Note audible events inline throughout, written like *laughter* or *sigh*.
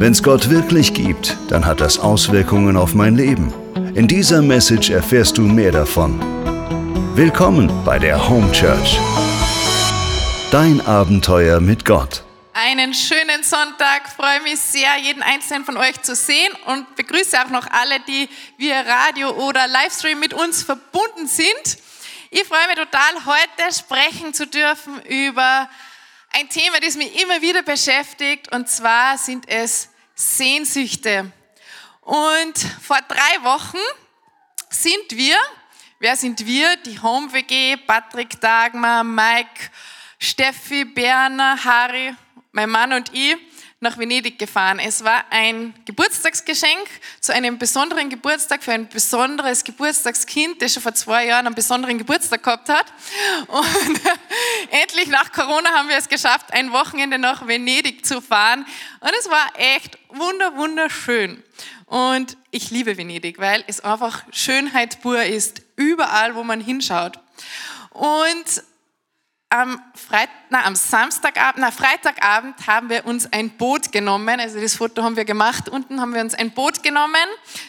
Wenn es Gott wirklich gibt, dann hat das Auswirkungen auf mein Leben. In dieser Message erfährst du mehr davon. Willkommen bei der Home Church. Dein Abenteuer mit Gott. Einen schönen Sonntag. Freue mich sehr, jeden einzelnen von euch zu sehen und begrüße auch noch alle, die via Radio oder Livestream mit uns verbunden sind. Ich freue mich total, heute sprechen zu dürfen über ein Thema, das mich immer wieder beschäftigt, und zwar sind es Sehnsüchte. Und vor drei Wochen sind wir, wer sind wir? Die Home WG, Patrick Dagmar, Mike, Steffi, Berner, Harry, mein Mann und ich nach Venedig gefahren. Es war ein Geburtstagsgeschenk zu einem besonderen Geburtstag für ein besonderes Geburtstagskind, das schon vor zwei Jahren einen besonderen Geburtstag gehabt hat. Und *laughs* endlich nach Corona haben wir es geschafft, ein Wochenende nach Venedig zu fahren. Und es war echt wunder, wunderschön. Und ich liebe Venedig, weil es einfach Schönheit pur ist, überall, wo man hinschaut. Und am, Freit na, am Samstagabend, na, Freitagabend haben wir uns ein Boot genommen. Also das Foto haben wir gemacht. Unten haben wir uns ein Boot genommen,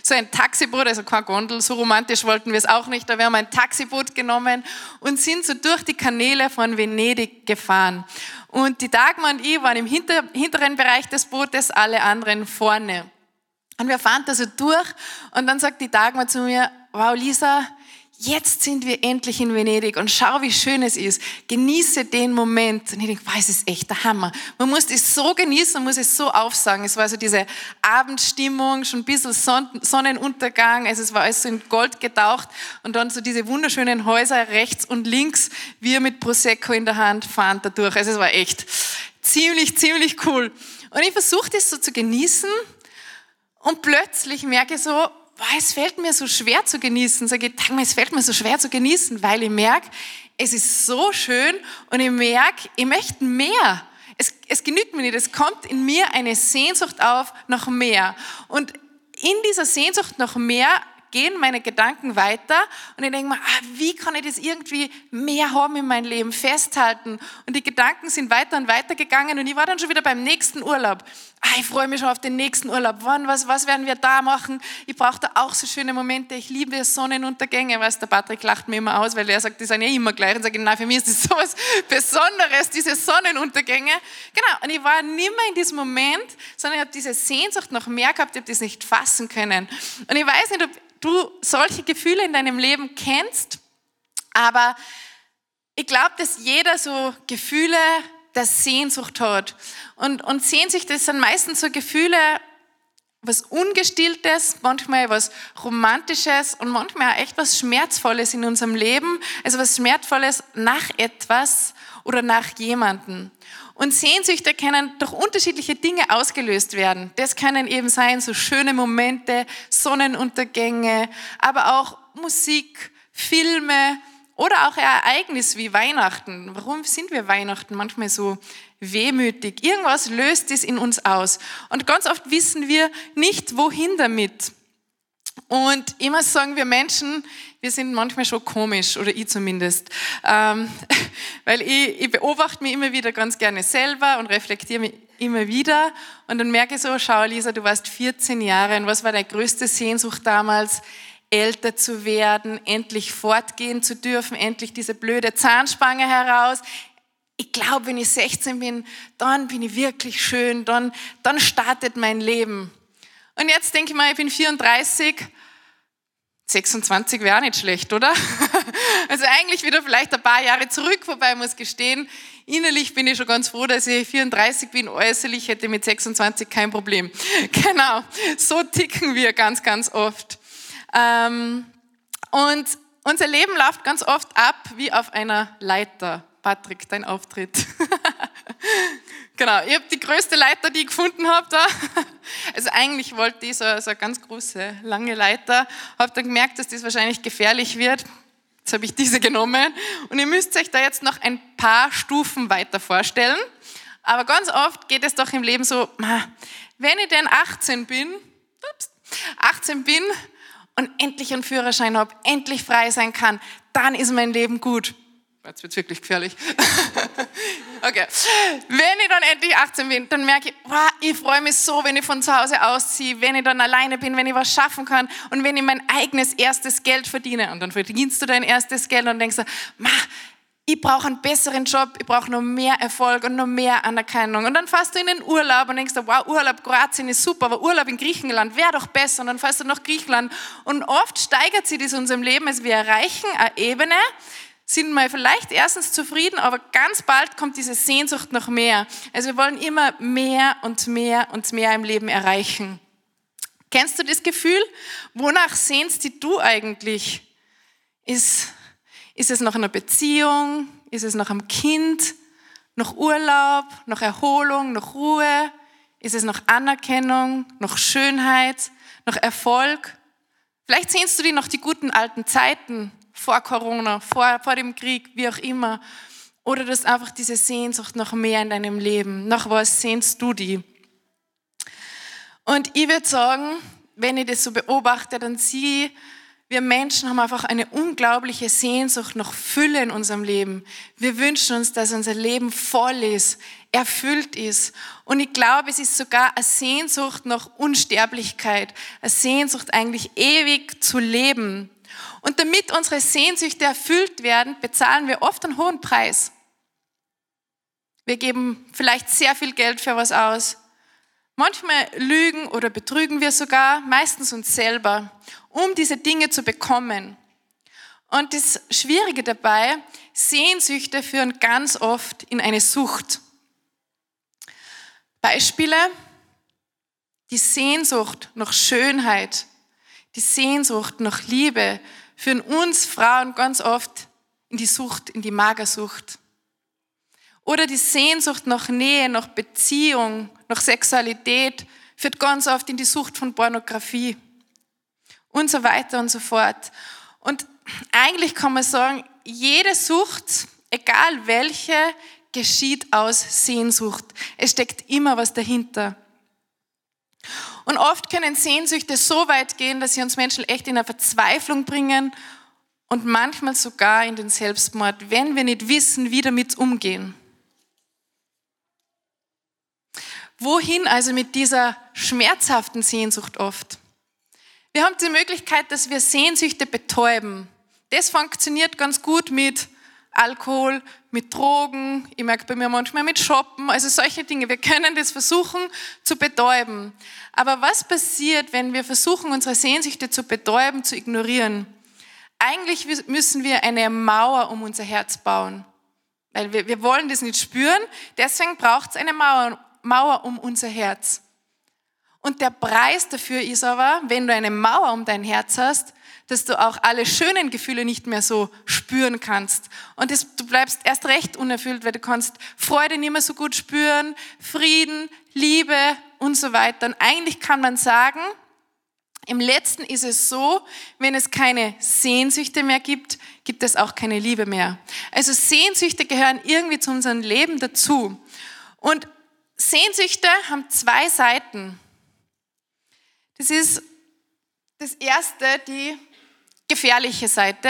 so ein Taxiboot, also kein Gondel. So romantisch wollten wir es auch nicht. Da wir haben ein Taxiboot genommen und sind so durch die Kanäle von Venedig gefahren. Und die Dagmar und ich waren im hinter, hinteren Bereich des Bootes, alle anderen vorne. Und wir fahren da so durch und dann sagt die Dagmar zu mir, wow Lisa, jetzt sind wir endlich in Venedig und schau, wie schön es ist. Genieße den Moment. Und ich denke, wow, es ist echt der Hammer. Man muss es so genießen, man muss es so aufsagen. Es war so diese Abendstimmung, schon ein bisschen Sonnenuntergang. Also es war alles so in Gold getaucht und dann so diese wunderschönen Häuser rechts und links. Wir mit Prosecco in der Hand fahren da durch. Also es war echt ziemlich, ziemlich cool. Und ich versuche das so zu genießen und plötzlich merke ich so, boah, es fällt mir so schwer zu genießen. Sage ich, es fällt mir so schwer zu genießen, weil ich merke, es ist so schön und ich merke, ich möchte mehr. Es, es genügt mir nicht, es kommt in mir eine Sehnsucht auf nach mehr. Und in dieser Sehnsucht nach mehr gehen meine Gedanken weiter und ich denke mir, ah, wie kann ich das irgendwie mehr haben in meinem Leben, festhalten? Und die Gedanken sind weiter und weiter gegangen und ich war dann schon wieder beim nächsten Urlaub. Ah, ich freue mich schon auf den nächsten Urlaub. Wann, was, was werden wir da machen? Ich brauche da auch so schöne Momente. Ich liebe Sonnenuntergänge. Weißt, der Patrick lacht mir immer aus, weil er sagt, die sind ja immer gleich. Und sage, nein, für mich ist das *laughs* so was Besonderes, diese Sonnenuntergänge. Genau. Und ich war nicht mehr in diesem Moment, sondern ich habe diese Sehnsucht noch mehr gehabt. Ich habe das nicht fassen können. Und ich weiß nicht, ob du solche Gefühle in deinem Leben kennst, aber ich glaube, dass jeder so Gefühle der Sehnsucht hat. Und, und Sehnsucht, das sind meistens so Gefühle, was Ungestilltes, manchmal was Romantisches und manchmal auch echt was Schmerzvolles in unserem Leben. Also was Schmerzvolles nach etwas oder nach jemanden. Und Sehnsüchte können durch unterschiedliche Dinge ausgelöst werden. Das können eben sein, so schöne Momente, Sonnenuntergänge, aber auch Musik, Filme oder auch ein Ereignis wie Weihnachten. Warum sind wir Weihnachten manchmal so wehmütig? Irgendwas löst es in uns aus. Und ganz oft wissen wir nicht, wohin damit. Und immer sagen wir Menschen, wir sind manchmal schon komisch, oder ich zumindest. Ähm, *laughs* weil ich, ich beobachte mich immer wieder ganz gerne selber und reflektiere mich immer wieder. Und dann merke ich so, schau Lisa, du warst 14 Jahre und was war deine größte Sehnsucht damals? Älter zu werden, endlich fortgehen zu dürfen, endlich diese blöde Zahnspange heraus. Ich glaube, wenn ich 16 bin, dann bin ich wirklich schön, dann, dann startet mein Leben. Und jetzt denke ich mal, ich bin 34 26 wäre nicht schlecht, oder? *laughs* Also eigentlich wieder vielleicht ein paar Jahre zurück, wobei ich muss gestehen, innerlich bin ich schon ganz froh, dass ich 34 bin, äußerlich hätte ich mit 26 kein Problem. *laughs* Genau, so ticken wir ganz, ganz oft. Ähm, und unser Leben läuft ganz oft ab wie auf einer Leiter. Patrick, dein Auftritt. *laughs* genau, ich habe die größte Leiter, die ich gefunden habe da. *laughs* Also eigentlich wollte ich so, so eine ganz große, lange Leiter. Habe dann gemerkt, dass das wahrscheinlich gefährlich wird. Jetzt habe ich diese genommen. Und ihr müsst euch da jetzt noch ein paar Stufen weiter vorstellen. Aber ganz oft geht es doch im Leben so, wenn ich denn 18 bin, ups, 18 bin und endlich einen Führerschein habe, endlich frei sein kann, dann ist mein Leben gut. Jetzt wird es wirklich gefährlich. *laughs* Okay. Wenn ich dann endlich 18 bin, dann merke ich, wow, ich freue mich so, wenn ich von zu Hause ausziehe, wenn ich dann alleine bin, wenn ich was schaffen kann und wenn ich mein eigenes erstes Geld verdiene. Und dann verdienst du dein erstes Geld und denkst, ma, ich brauche einen besseren Job, ich brauche noch mehr Erfolg und noch mehr Anerkennung. Und dann fährst du in den Urlaub und denkst, wow, Urlaub Kroatien ist super, aber Urlaub in Griechenland wäre doch besser. Und dann fährst du nach Griechenland. Und oft steigert sich das in unserem Leben, als wir erreichen eine Ebene, sind wir vielleicht erstens zufrieden, aber ganz bald kommt diese Sehnsucht nach mehr. Also wir wollen immer mehr und mehr und mehr im Leben erreichen. Kennst du das Gefühl? Wonach sehnst du eigentlich? Ist, ist es nach einer Beziehung? Ist es nach einem Kind? Nach Urlaub? Nach Erholung? Nach Ruhe? Ist es nach Anerkennung? Nach Schönheit? Nach Erfolg? Vielleicht sehnst du dich nach die guten alten Zeiten, vor Corona, vor, vor dem Krieg, wie auch immer. Oder du hast einfach diese Sehnsucht nach mehr in deinem Leben. Nach was sehnst du die? Und ich würde sagen, wenn ich das so beobachte, dann sehe wir Menschen haben einfach eine unglaubliche Sehnsucht nach Fülle in unserem Leben. Wir wünschen uns, dass unser Leben voll ist, erfüllt ist. Und ich glaube, es ist sogar eine Sehnsucht nach Unsterblichkeit, eine Sehnsucht eigentlich ewig zu leben. Und damit unsere Sehnsüchte erfüllt werden, bezahlen wir oft einen hohen Preis. Wir geben vielleicht sehr viel Geld für was aus. Manchmal lügen oder betrügen wir sogar, meistens uns selber, um diese Dinge zu bekommen. Und das Schwierige dabei, Sehnsüchte führen ganz oft in eine Sucht. Beispiele, die Sehnsucht nach Schönheit, die Sehnsucht nach Liebe führen uns Frauen ganz oft in die Sucht, in die Magersucht. Oder die Sehnsucht nach Nähe, nach Beziehung, nach Sexualität führt ganz oft in die Sucht von Pornografie und so weiter und so fort. Und eigentlich kann man sagen, jede Sucht, egal welche, geschieht aus Sehnsucht. Es steckt immer was dahinter. Und oft können Sehnsüchte so weit gehen, dass sie uns Menschen echt in eine Verzweiflung bringen und manchmal sogar in den Selbstmord, wenn wir nicht wissen, wie damit umgehen. Wohin also mit dieser schmerzhaften Sehnsucht oft? Wir haben die Möglichkeit, dass wir Sehnsüchte betäuben. Das funktioniert ganz gut mit Alkohol, mit Drogen, ich merke bei mir manchmal mit Shoppen, also solche Dinge. Wir können das versuchen zu betäuben. Aber was passiert, wenn wir versuchen, unsere Sehnsüchte zu betäuben, zu ignorieren? Eigentlich müssen wir eine Mauer um unser Herz bauen, weil wir, wir wollen das nicht spüren. Deswegen braucht es eine Mauer, Mauer um unser Herz. Und der Preis dafür ist aber, wenn du eine Mauer um dein Herz hast, dass du auch alle schönen Gefühle nicht mehr so spüren kannst. Und das, du bleibst erst recht unerfüllt, weil du kannst Freude nicht mehr so gut spüren, Frieden, Liebe und so weiter. Und eigentlich kann man sagen, im letzten ist es so, wenn es keine Sehnsüchte mehr gibt, gibt es auch keine Liebe mehr. Also Sehnsüchte gehören irgendwie zu unserem Leben dazu. Und Sehnsüchte haben zwei Seiten. Das ist das erste, die gefährliche Seite.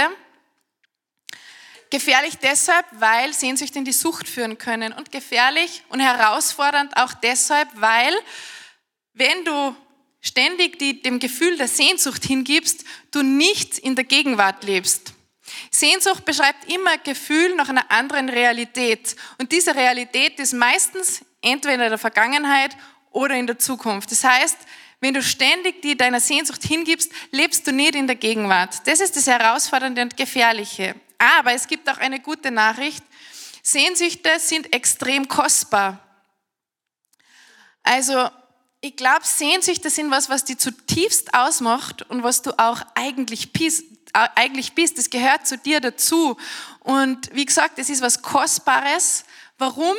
Gefährlich deshalb, weil Sehnsüchte in die Sucht führen können und gefährlich und herausfordernd auch deshalb, weil wenn du ständig die, dem Gefühl der Sehnsucht hingibst, du nicht in der Gegenwart lebst. Sehnsucht beschreibt immer Gefühl nach einer anderen Realität und diese Realität ist meistens entweder in der Vergangenheit oder in der Zukunft. Das heißt, wenn du ständig die deiner Sehnsucht hingibst, lebst du nicht in der Gegenwart. Das ist das Herausfordernde und Gefährliche. Aber es gibt auch eine gute Nachricht. Sehnsüchte sind extrem kostbar. Also, ich glaube, Sehnsüchte sind was, was dich zutiefst ausmacht und was du auch eigentlich bist. Eigentlich bist. Das gehört zu dir dazu. Und wie gesagt, es ist was Kostbares. Warum?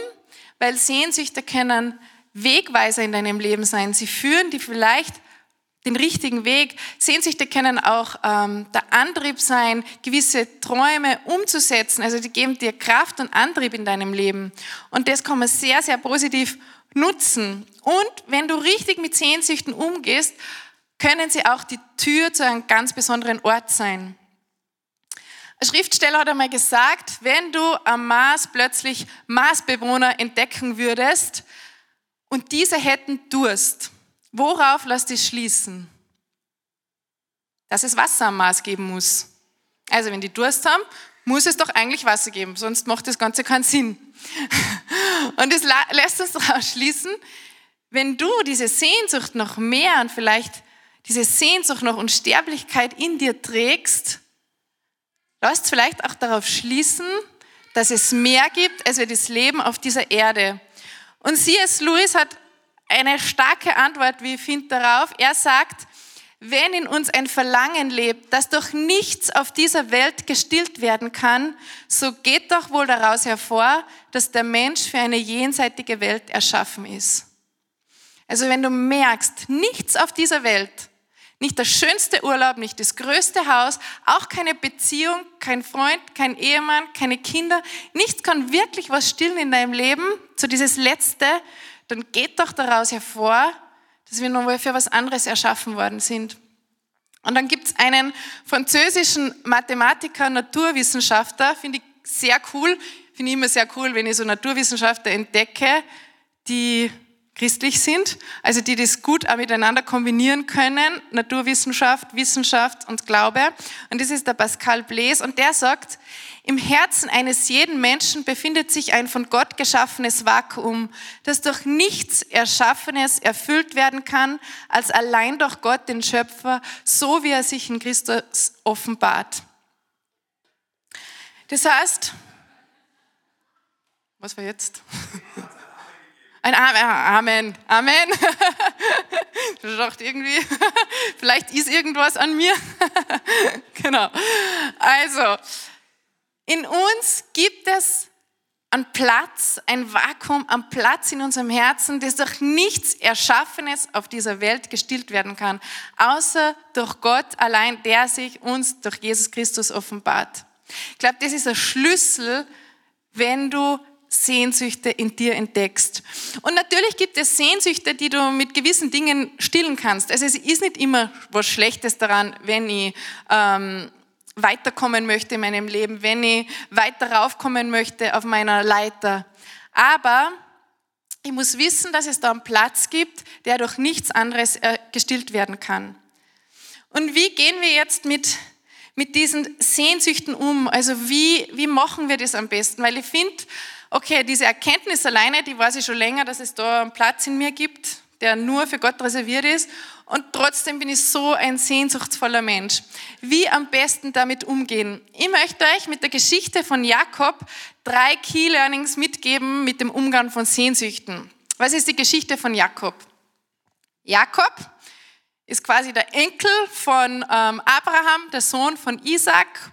Weil Sehnsüchte können Wegweiser in deinem Leben sein. Sie führen dir vielleicht den richtigen Weg. Sehnsüchte können auch ähm, der Antrieb sein, gewisse Träume umzusetzen. Also die geben dir Kraft und Antrieb in deinem Leben. Und das kann man sehr, sehr positiv nutzen. Und wenn du richtig mit Sehnsüchten umgehst, können sie auch die Tür zu einem ganz besonderen Ort sein. Ein Schriftsteller hat einmal gesagt, wenn du am Mars plötzlich Marsbewohner entdecken würdest und diese hätten Durst, worauf lässt dich schließen? Dass es Wasser am Mars geben muss. Also wenn die Durst haben, muss es doch eigentlich Wasser geben, sonst macht das Ganze keinen Sinn. *laughs* Und es lässt uns daraus schließen, wenn du diese Sehnsucht noch mehr und vielleicht diese Sehnsucht nach Unsterblichkeit in dir trägst, lasst vielleicht auch darauf schließen, dass es mehr gibt als wir das Leben auf dieser Erde. Und C.S. Lewis hat eine starke Antwort, wie ich finde, darauf. Er sagt, wenn in uns ein Verlangen lebt, das durch nichts auf dieser Welt gestillt werden kann, so geht doch wohl daraus hervor, dass der Mensch für eine jenseitige Welt erschaffen ist. Also wenn du merkst, nichts auf dieser Welt, nicht der schönste Urlaub, nicht das größte Haus, auch keine Beziehung, kein Freund, kein Ehemann, keine Kinder, nichts kann wirklich was stillen in deinem Leben, so dieses Letzte, dann geht doch daraus hervor, dass wir noch für was anderes erschaffen worden sind. Und dann gibt es einen französischen Mathematiker, Naturwissenschaftler, finde ich sehr cool, finde ich immer sehr cool, wenn ich so Naturwissenschaftler entdecke, die christlich sind, also die das gut auch miteinander kombinieren können, Naturwissenschaft, Wissenschaft und Glaube. Und das ist der Pascal Blaise und der sagt, im Herzen eines jeden Menschen befindet sich ein von Gott geschaffenes Vakuum, das durch nichts Erschaffenes erfüllt werden kann, als allein durch Gott, den Schöpfer, so wie er sich in Christus offenbart. Das heißt, was war jetzt? *laughs* Ein Amen. Amen. *laughs* Du dachte irgendwie, *laughs* vielleicht ist irgendwas an mir. *laughs* Genau. Also, in uns gibt es einen Platz, ein Vakuum, einen Platz in unserem Herzen, das durch nichts Erschaffenes auf dieser Welt gestillt werden kann, außer durch Gott allein, der sich uns durch Jesus Christus offenbart. Ich glaube, das ist ein Schlüssel, wenn du Sehnsüchte in dir entdeckst. Und natürlich gibt es Sehnsüchte, die du mit gewissen Dingen stillen kannst. Also es ist nicht immer was Schlechtes daran, wenn ich ähm, weiterkommen möchte in meinem Leben, wenn ich weiter raufkommen möchte auf meiner Leiter. Aber ich muss wissen, dass es da einen Platz gibt, der durch nichts anderes äh, gestillt werden kann. Und wie gehen wir jetzt mit, mit diesen Sehnsüchten um? Also wie, wie machen wir das am besten? Weil ich finde, okay, diese Erkenntnis alleine, die weiß ich schon länger, dass es da einen Platz in mir gibt, der nur für Gott reserviert ist. Und trotzdem bin ich so ein sehnsuchtsvoller Mensch. Wie am besten damit umgehen? Ich möchte euch mit der Geschichte von Jakob drei Key Learnings mitgeben mit dem Umgang von Sehnsüchten. Was ist die Geschichte von Jakob? Jakob ist quasi der Enkel von ähm, Abraham, der Sohn von Isaac.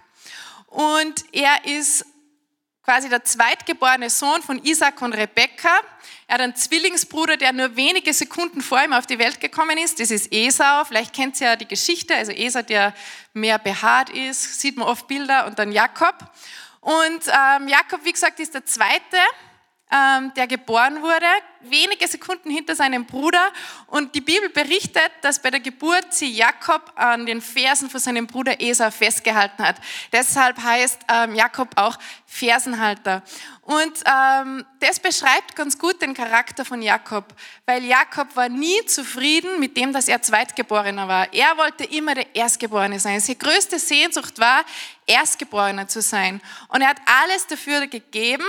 Und er ist quasi der zweitgeborene Sohn von Isaac und Rebekka. Er hat einen Zwillingsbruder, der nur wenige Sekunden vor ihm auf die Welt gekommen ist. Das ist Esau. Vielleicht kennt ihr ja die Geschichte. Also Esau, der mehr behaart ist, sieht man oft Bilder. Und dann Jakob. Und ähm, Jakob, wie gesagt, ist der zweite der geboren wurde, wenige Sekunden hinter seinem Bruder. Und die Bibel berichtet, dass bei der Geburt sie Jakob an den Fersen von seinem Bruder Esau festgehalten hat. Deshalb heißt ähm, Jakob auch Fersenhalter. Und ähm, das beschreibt ganz gut den Charakter von Jakob, weil Jakob war nie zufrieden mit dem, dass er Zweitgeborener war. Er wollte immer der Erstgeborene sein. Seine größte Sehnsucht war, Erstgeborener zu sein. Und er hat alles dafür gegeben,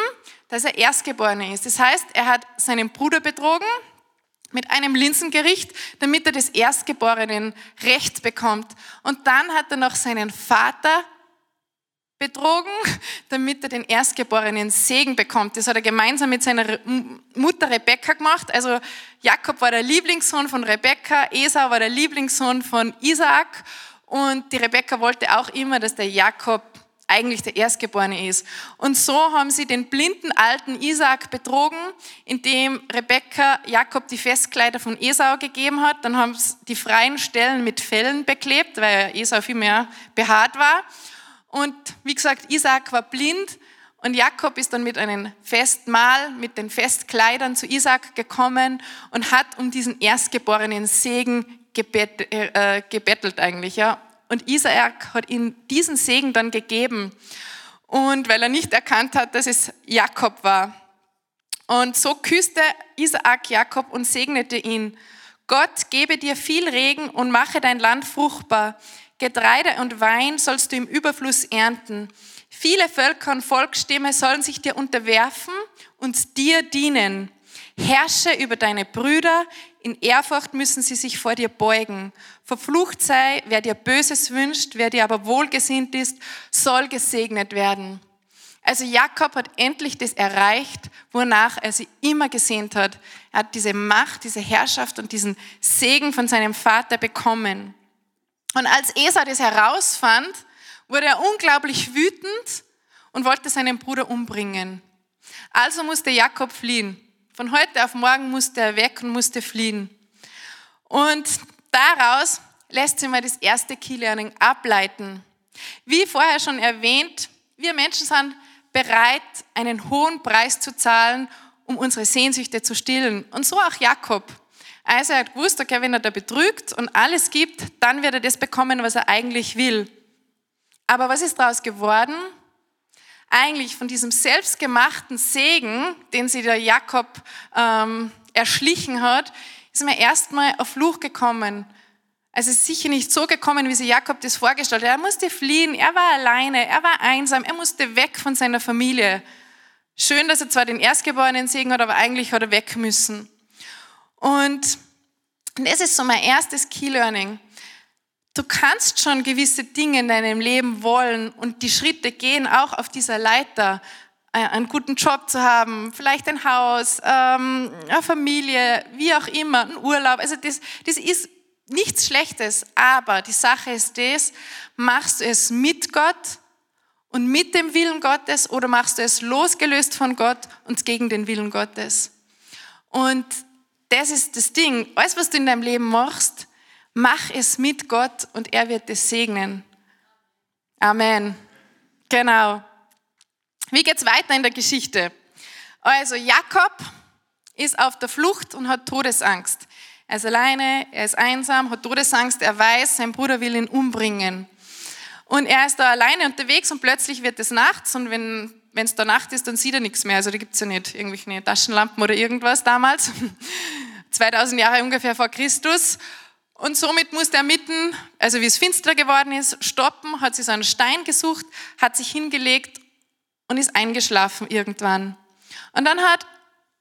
dass er Erstgeborener ist. Das heißt, er hat seinen Bruder betrogen mit einem Linsengericht, damit er des Erstgeborenen Recht bekommt. Und dann hat er noch seinen Vater betrogen, damit er den Erstgeborenen Segen bekommt. Das hat er gemeinsam mit seiner Mutter Rebekka gemacht. Also Jakob war der Lieblingssohn von Rebekka, Esau war der Lieblingssohn von Isaak und die Rebekka wollte auch immer, dass der Jakob eigentlich der Erstgeborene ist. Und so haben sie den blinden alten Isaak betrogen, indem Rebekka Jakob die Festkleider von Esau gegeben hat. Dann haben sie die freien Stellen mit Fellen beklebt, weil Esau viel mehr behaart war. Und wie gesagt, Isaak war blind und Jakob ist dann mit einem Festmahl, mit den Festkleidern zu Isaak gekommen und hat um diesen erstgeborenen Segen gebettelt, äh, gebettelt eigentlich, ja und Isaak hat ihm diesen Segen dann gegeben. Und weil er nicht erkannt hat, dass es Jakob war. Und so küsste Isaak Jakob und segnete ihn. Gott gebe dir viel Regen und mache dein Land fruchtbar. Getreide und Wein sollst du im Überfluss ernten. Viele Völker und Volksstämme sollen sich dir unterwerfen und dir dienen. Herrsche über deine Brüder, in Ehrfurcht müssen sie sich vor dir beugen. Verflucht sei, wer dir Böses wünscht, wer dir aber wohlgesinnt ist, soll gesegnet werden. Also Jakob hat endlich das erreicht, wonach er sie immer gesehnt hat. Er hat diese Macht, diese Herrschaft und diesen Segen von seinem Vater bekommen. Und als Esau das herausfand, wurde er unglaublich wütend und wollte seinen Bruder umbringen. Also musste Jakob fliehen. Von heute auf morgen musste er weg und musste fliehen. Und daraus lässt sich mal das erste Key Learning ableiten. Wie vorher schon erwähnt, wir Menschen sind bereit, einen hohen Preis zu zahlen, um unsere Sehnsüchte zu stillen. Und so auch Jakob. Also er hat gewusst, okay, wenn er da betrügt und alles gibt, dann wird er das bekommen, was er eigentlich will. Aber was ist daraus geworden? Eigentlich von diesem selbstgemachten Segen, den sie der Jakob ähm, erschlichen hat, ist mir erstmal auf Fluch gekommen. Also ist sicher nicht so gekommen, wie sie Jakob das vorgestellt hat. Er musste fliehen, er war alleine, er war einsam, er musste weg von seiner Familie. Schön, dass er zwar den Erstgeborenen Segen hat, aber eigentlich hat er weg müssen. Und das ist so mein erstes Key Learning. Du kannst schon gewisse Dinge in deinem Leben wollen und die Schritte gehen auch auf dieser Leiter, äh, einen guten Job zu haben, vielleicht ein Haus, ähm, eine Familie, wie auch immer, einen Urlaub. Also das, das ist nichts Schlechtes, aber die Sache ist das, machst du es mit Gott und mit dem Willen Gottes oder machst du es losgelöst von Gott und gegen den Willen Gottes? Und das ist das Ding. Alles, was du in deinem Leben machst, Mach es mit Gott und er wird es segnen. Amen. Genau. Wie geht's weiter in der Geschichte? Also Jakob ist auf der Flucht und hat Todesangst. Er ist alleine, er ist einsam, hat Todesangst, er weiß, sein Bruder will ihn umbringen. Und er ist da alleine unterwegs und plötzlich wird es nachts und wenn wenn es da Nacht ist, dann sieht er nichts mehr. Also da gibt es ja nicht irgendwelche Taschenlampen oder irgendwas damals. *laughs* 2000 Jahre ungefähr vor Christus. Und somit musste er mitten, also wie es finster geworden ist, stoppen, hat sich so einen Stein gesucht, hat sich hingelegt und ist eingeschlafen irgendwann. Und dann hat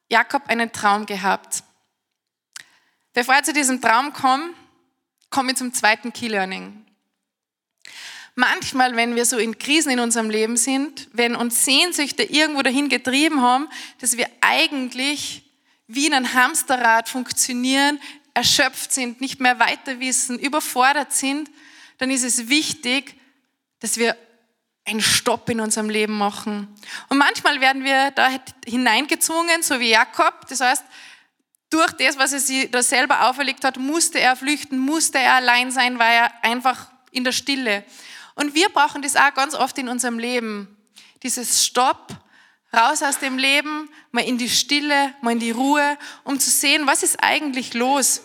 Jakob einen Traum gehabt. Bevor er zu diesem Traum kommt, komme ich zum zweiten Key Learning. Manchmal, wenn wir so in Krisen in unserem Leben sind, wenn uns Sehnsüchte irgendwo dahin getrieben haben, dass wir eigentlich wie in einem Hamsterrad funktionieren, erschöpft sind, nicht mehr weiter wissen, überfordert sind, dann ist es wichtig, dass wir einen Stopp in unserem Leben machen. Und manchmal werden wir da hineingezwungen, so wie Jakob. Das heißt, durch das, was er sich da selber auferlegt hat, musste er flüchten, musste er allein sein, war er einfach in der Stille. Und wir brauchen das auch ganz oft in unserem Leben. Dieses Stopp, raus aus dem Leben, mal in die Stille, mal in die Ruhe, um zu sehen, was ist eigentlich los.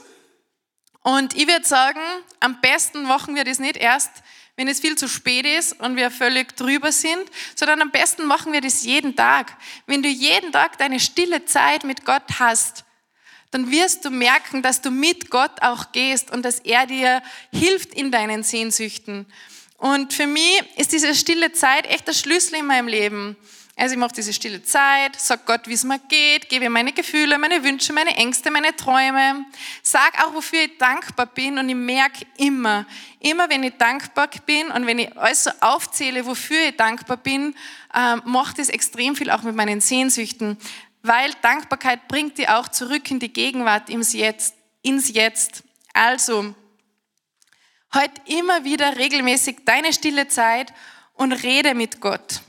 Und ich würde sagen, am besten machen wir das nicht erst, wenn es viel zu spät ist und wir völlig drüber sind, sondern am besten machen wir das jeden Tag. Wenn du jeden Tag deine stille Zeit mit Gott hast, dann wirst du merken, dass du mit Gott auch gehst und dass er dir hilft in deinen Sehnsüchten. Und für mich ist diese stille Zeit echt der Schlüssel in meinem Leben. Also ich mache diese stille Zeit, sag Gott, wie es mir geht, gebe meine Gefühle, meine Wünsche, meine Ängste, meine Träume. Sag auch, wofür ich dankbar bin und ich merke immer, immer wenn ich dankbar bin und wenn ich alles so aufzähle, wofür ich dankbar bin, äh, macht es extrem viel auch mit meinen Sehnsüchten, weil Dankbarkeit bringt dich auch zurück in die Gegenwart, ins Jetzt. Ins Jetzt. Also, halt immer wieder regelmäßig deine stille Zeit und rede mit Gott.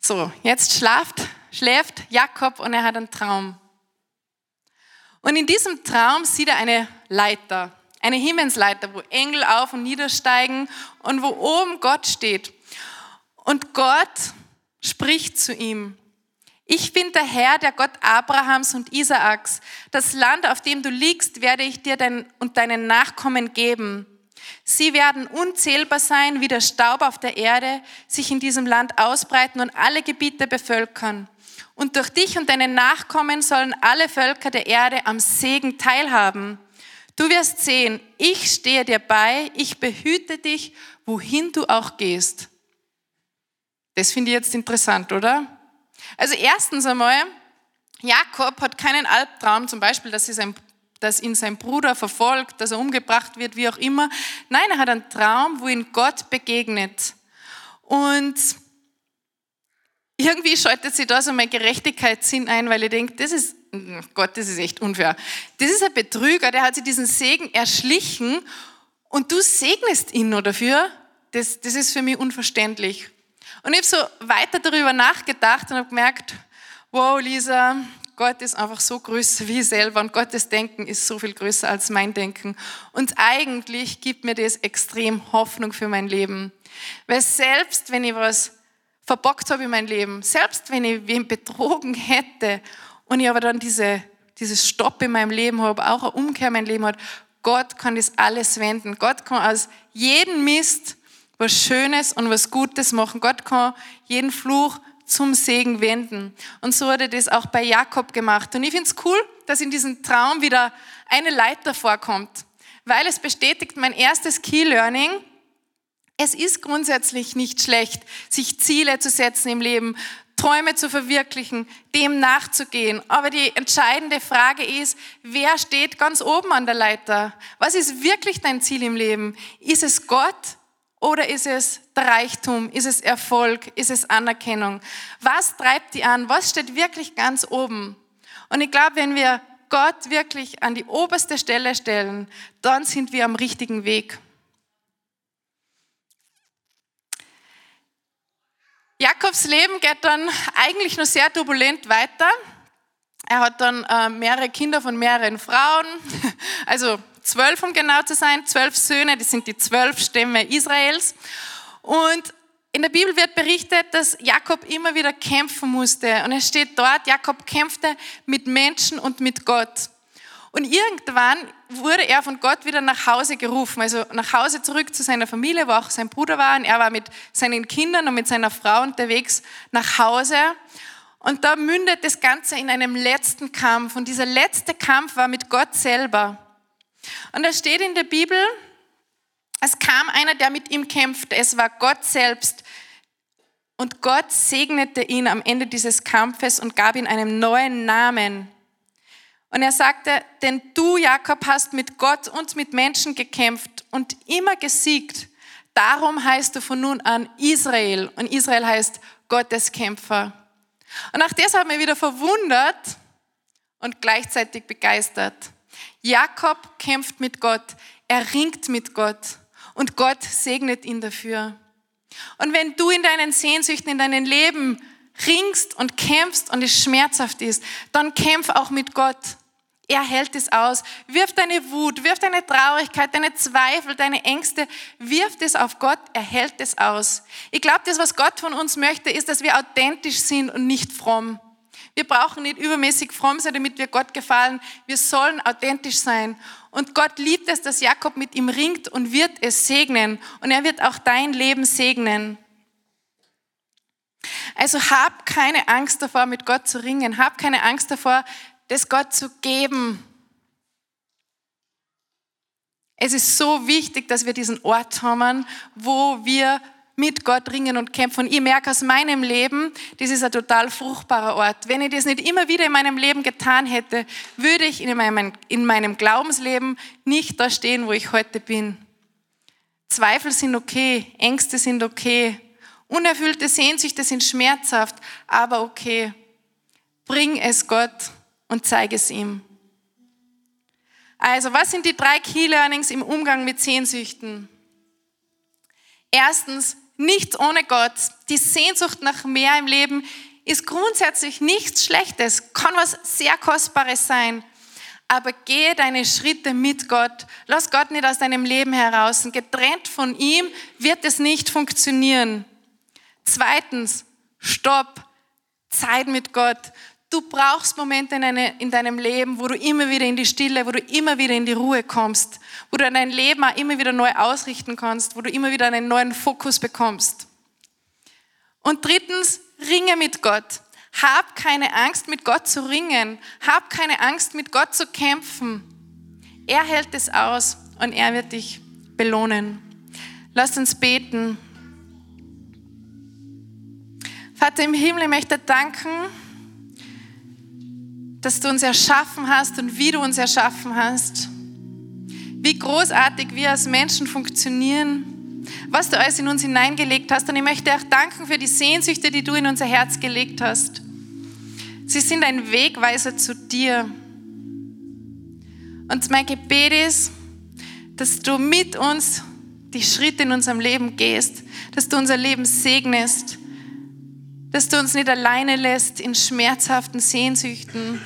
So, jetzt schlaft, schläft Jakob und er hat einen Traum. Und in diesem Traum sieht er eine Leiter, eine Himmelsleiter, wo Engel auf und niedersteigen und wo oben Gott steht. Und Gott spricht zu ihm. Ich bin der Herr, der Gott Abrahams und Isaaks. Das Land, auf dem du liegst, werde ich dir und deinen Nachkommen geben. Sie werden unzählbar sein wie der Staub auf der Erde, sich in diesem Land ausbreiten und alle Gebiete bevölkern. Und durch dich und deine Nachkommen sollen alle Völker der Erde am Segen teilhaben. Du wirst sehen, ich stehe dir bei, ich behüte dich, wohin du auch gehst. Das finde ich jetzt interessant, oder? Also erstens einmal, Jakob hat keinen Albtraum, zum Beispiel, dass, sein, dass ihn sein Bruder verfolgt, dass er umgebracht wird, wie auch immer. Nein, er hat einen Traum, wo ihn Gott begegnet. Und irgendwie schaltet sich da so mein Gerechtigkeitssinn ein, weil ich denke, das ist, Gott, das ist echt unfair. Das ist ein Betrüger, der hat sich diesen Segen erschlichen und du segnest ihn nur dafür. Das, das ist für mich unverständlich. Und ich habe so weiter darüber nachgedacht und habe gemerkt, wow, Lisa, Gott ist einfach so größer wie ich selber und Gottes Denken ist so viel größer als mein Denken. Und eigentlich gibt mir das extrem Hoffnung für mein Leben. Weil selbst wenn ich was verbockt habe in mein Leben, selbst wenn ich wen betrogen hätte und ich aber dann diese, dieses Stopp in meinem Leben habe, auch eine Umkehr in mein Leben hat, Gott kann das alles wenden. Gott kann aus jedem Mist was Schönes und was Gutes machen. Gott kann jeden Fluch zum Segen wenden. Und so er das auch bei Jakob gemacht. Und ich finde es cool, dass in diesem Traum wieder eine Leiter vorkommt, weil es bestätigt mein erstes Key Learning. Es ist grundsätzlich nicht schlecht, sich Ziele zu setzen im Leben, Träume zu verwirklichen, dem nachzugehen. Aber die entscheidende Frage ist, wer steht ganz oben an der Leiter? Was ist wirklich dein Ziel im Leben? Ist es Gott oder ist es der Reichtum? Ist es Erfolg? Ist es Anerkennung? Was treibt die an? Was steht wirklich ganz oben? Und ich glaube, wenn wir Gott wirklich an die oberste Stelle stellen, dann sind wir am richtigen Weg. Jakobs Leben geht dann eigentlich nur sehr turbulent weiter. Er hat dann äh, mehrere Kinder von mehreren Frauen, *laughs* also zwölf, um genau zu sein, zwölf Söhne, das sind die zwölf Stämme Israels. Und in der Bibel wird berichtet, dass Jakob immer wieder kämpfen musste. Und es steht dort, Jakob kämpfte mit Menschen und mit Gott. Und irgendwann wurde er von Gott wieder nach Hause gerufen, also nach Hause zurück zu seiner Familie, wo auch sein Bruder war. Und er war mit seinen Kindern und mit seiner Frau unterwegs nach Hause. Und da mündet das Ganze in einem letzten Kampf. Und dieser letzte Kampf war mit Gott selber. Und da steht in der Bibel, es kam einer, der mit ihm kämpfte. Es war Gott selbst. Und Gott segnete ihn am Ende dieses Kampfes und gab ihm einen neuen Namen. Und er sagte, denn du, Jakob, hast mit Gott und mit Menschen gekämpft und immer gesiegt. Darum heißt du von nun an Israel. Und Israel heißt Gotteskämpfer. Und auch das hat mich wieder verwundert und gleichzeitig begeistert. Jakob kämpft mit Gott, er ringt mit Gott und Gott segnet ihn dafür. Und wenn du in deinen Sehnsüchten, in deinem Leben ringst und kämpfst und es schmerzhaft ist, dann kämpf auch mit Gott. Er hält es aus. Wirf deine Wut, wirf deine Traurigkeit, deine Zweifel, deine Ängste, wirf es auf Gott. Er hält es aus. Ich glaube, das, was Gott von uns möchte, ist, dass wir authentisch sind und nicht fromm. Wir brauchen nicht übermäßig fromm sein, damit wir Gott gefallen. Wir sollen authentisch sein. Und Gott liebt es, dass Jakob mit ihm ringt und wird es segnen. Und er wird auch dein Leben segnen. Also hab keine Angst davor, mit Gott zu ringen. Hab keine Angst davor, das Gott zu geben. Es ist so wichtig, dass wir diesen Ort haben, wo wir mit Gott ringen und kämpfen. Und ich merke aus meinem Leben, das ist ein total fruchtbarer Ort. Wenn ich das nicht immer wieder in meinem Leben getan hätte, würde ich in meinem, in meinem Glaubensleben nicht da stehen, wo ich heute bin. Zweifel sind okay, Ängste sind okay, unerfüllte Sehnsüchte sind schmerzhaft, aber okay. Bring es Gott und zeige es ihm. Also, was sind die drei Key Learnings im Umgang mit Sehnsüchten? Erstens, nichts ohne Gott. Die Sehnsucht nach mehr im Leben ist grundsätzlich nichts Schlechtes, kann was sehr Kostbares sein. Aber gehe deine Schritte mit Gott. Lass Gott nicht aus deinem Leben heraus. Und getrennt von ihm wird es nicht funktionieren. Zweitens, stopp. Zeit mit Gott. Du brauchst Momente in, eine, in, deinem Leben, wo du immer wieder in die Stille, wo du immer wieder in die Ruhe kommst, wo du dein Leben auch immer wieder neu ausrichten kannst, wo du immer wieder einen neuen Fokus bekommst. Und drittens, ringe mit Gott. Hab keine Angst, mit Gott zu ringen. Hab keine Angst, mit Gott zu kämpfen. Er hält es aus und er wird dich belohnen. Lass uns beten. Vater im Himmel, ich möchte danken, dass du uns erschaffen hast und wie du uns erschaffen hast. Wie großartig wir als Menschen funktionieren, was du alles in uns hineingelegt hast. Und ich möchte auch danken für die Sehnsüchte, die du in unser Herz gelegt hast. Sie sind ein Wegweiser zu dir. Und mein Gebet ist, dass du mit uns die Schritte in unserem Leben gehst, dass du unser Leben segnest, dass du uns nicht alleine lässt in schmerzhaften Sehnsüchten.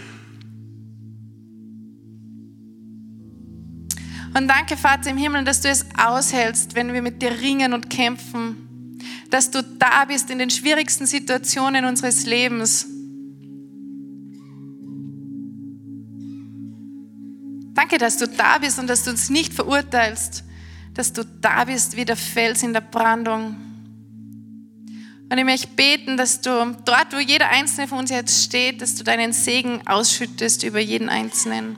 Und danke, Vater im Himmel, dass du es aushältst, wenn wir mit dir ringen und kämpfen, dass du da bist in den schwierigsten Situationen unseres Lebens Danke, dass du da bist und dass du uns nicht verurteilst, dass du da bist wie der Fels in der Brandung. Und ich möchte beten, dass du dort, wo jeder Einzelne von uns jetzt steht, dass du deinen Segen ausschüttest über jeden Einzelnen.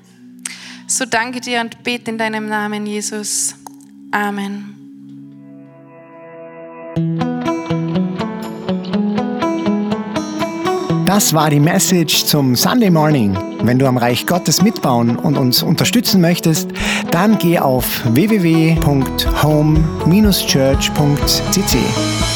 So danke dir und bete in deinem Namen, Jesus. Amen. Das war die Message zum Sunday Morning. Wenn du am Reich Gottes mitbauen und uns unterstützen möchtest, dann geh auf www.home-church.cc.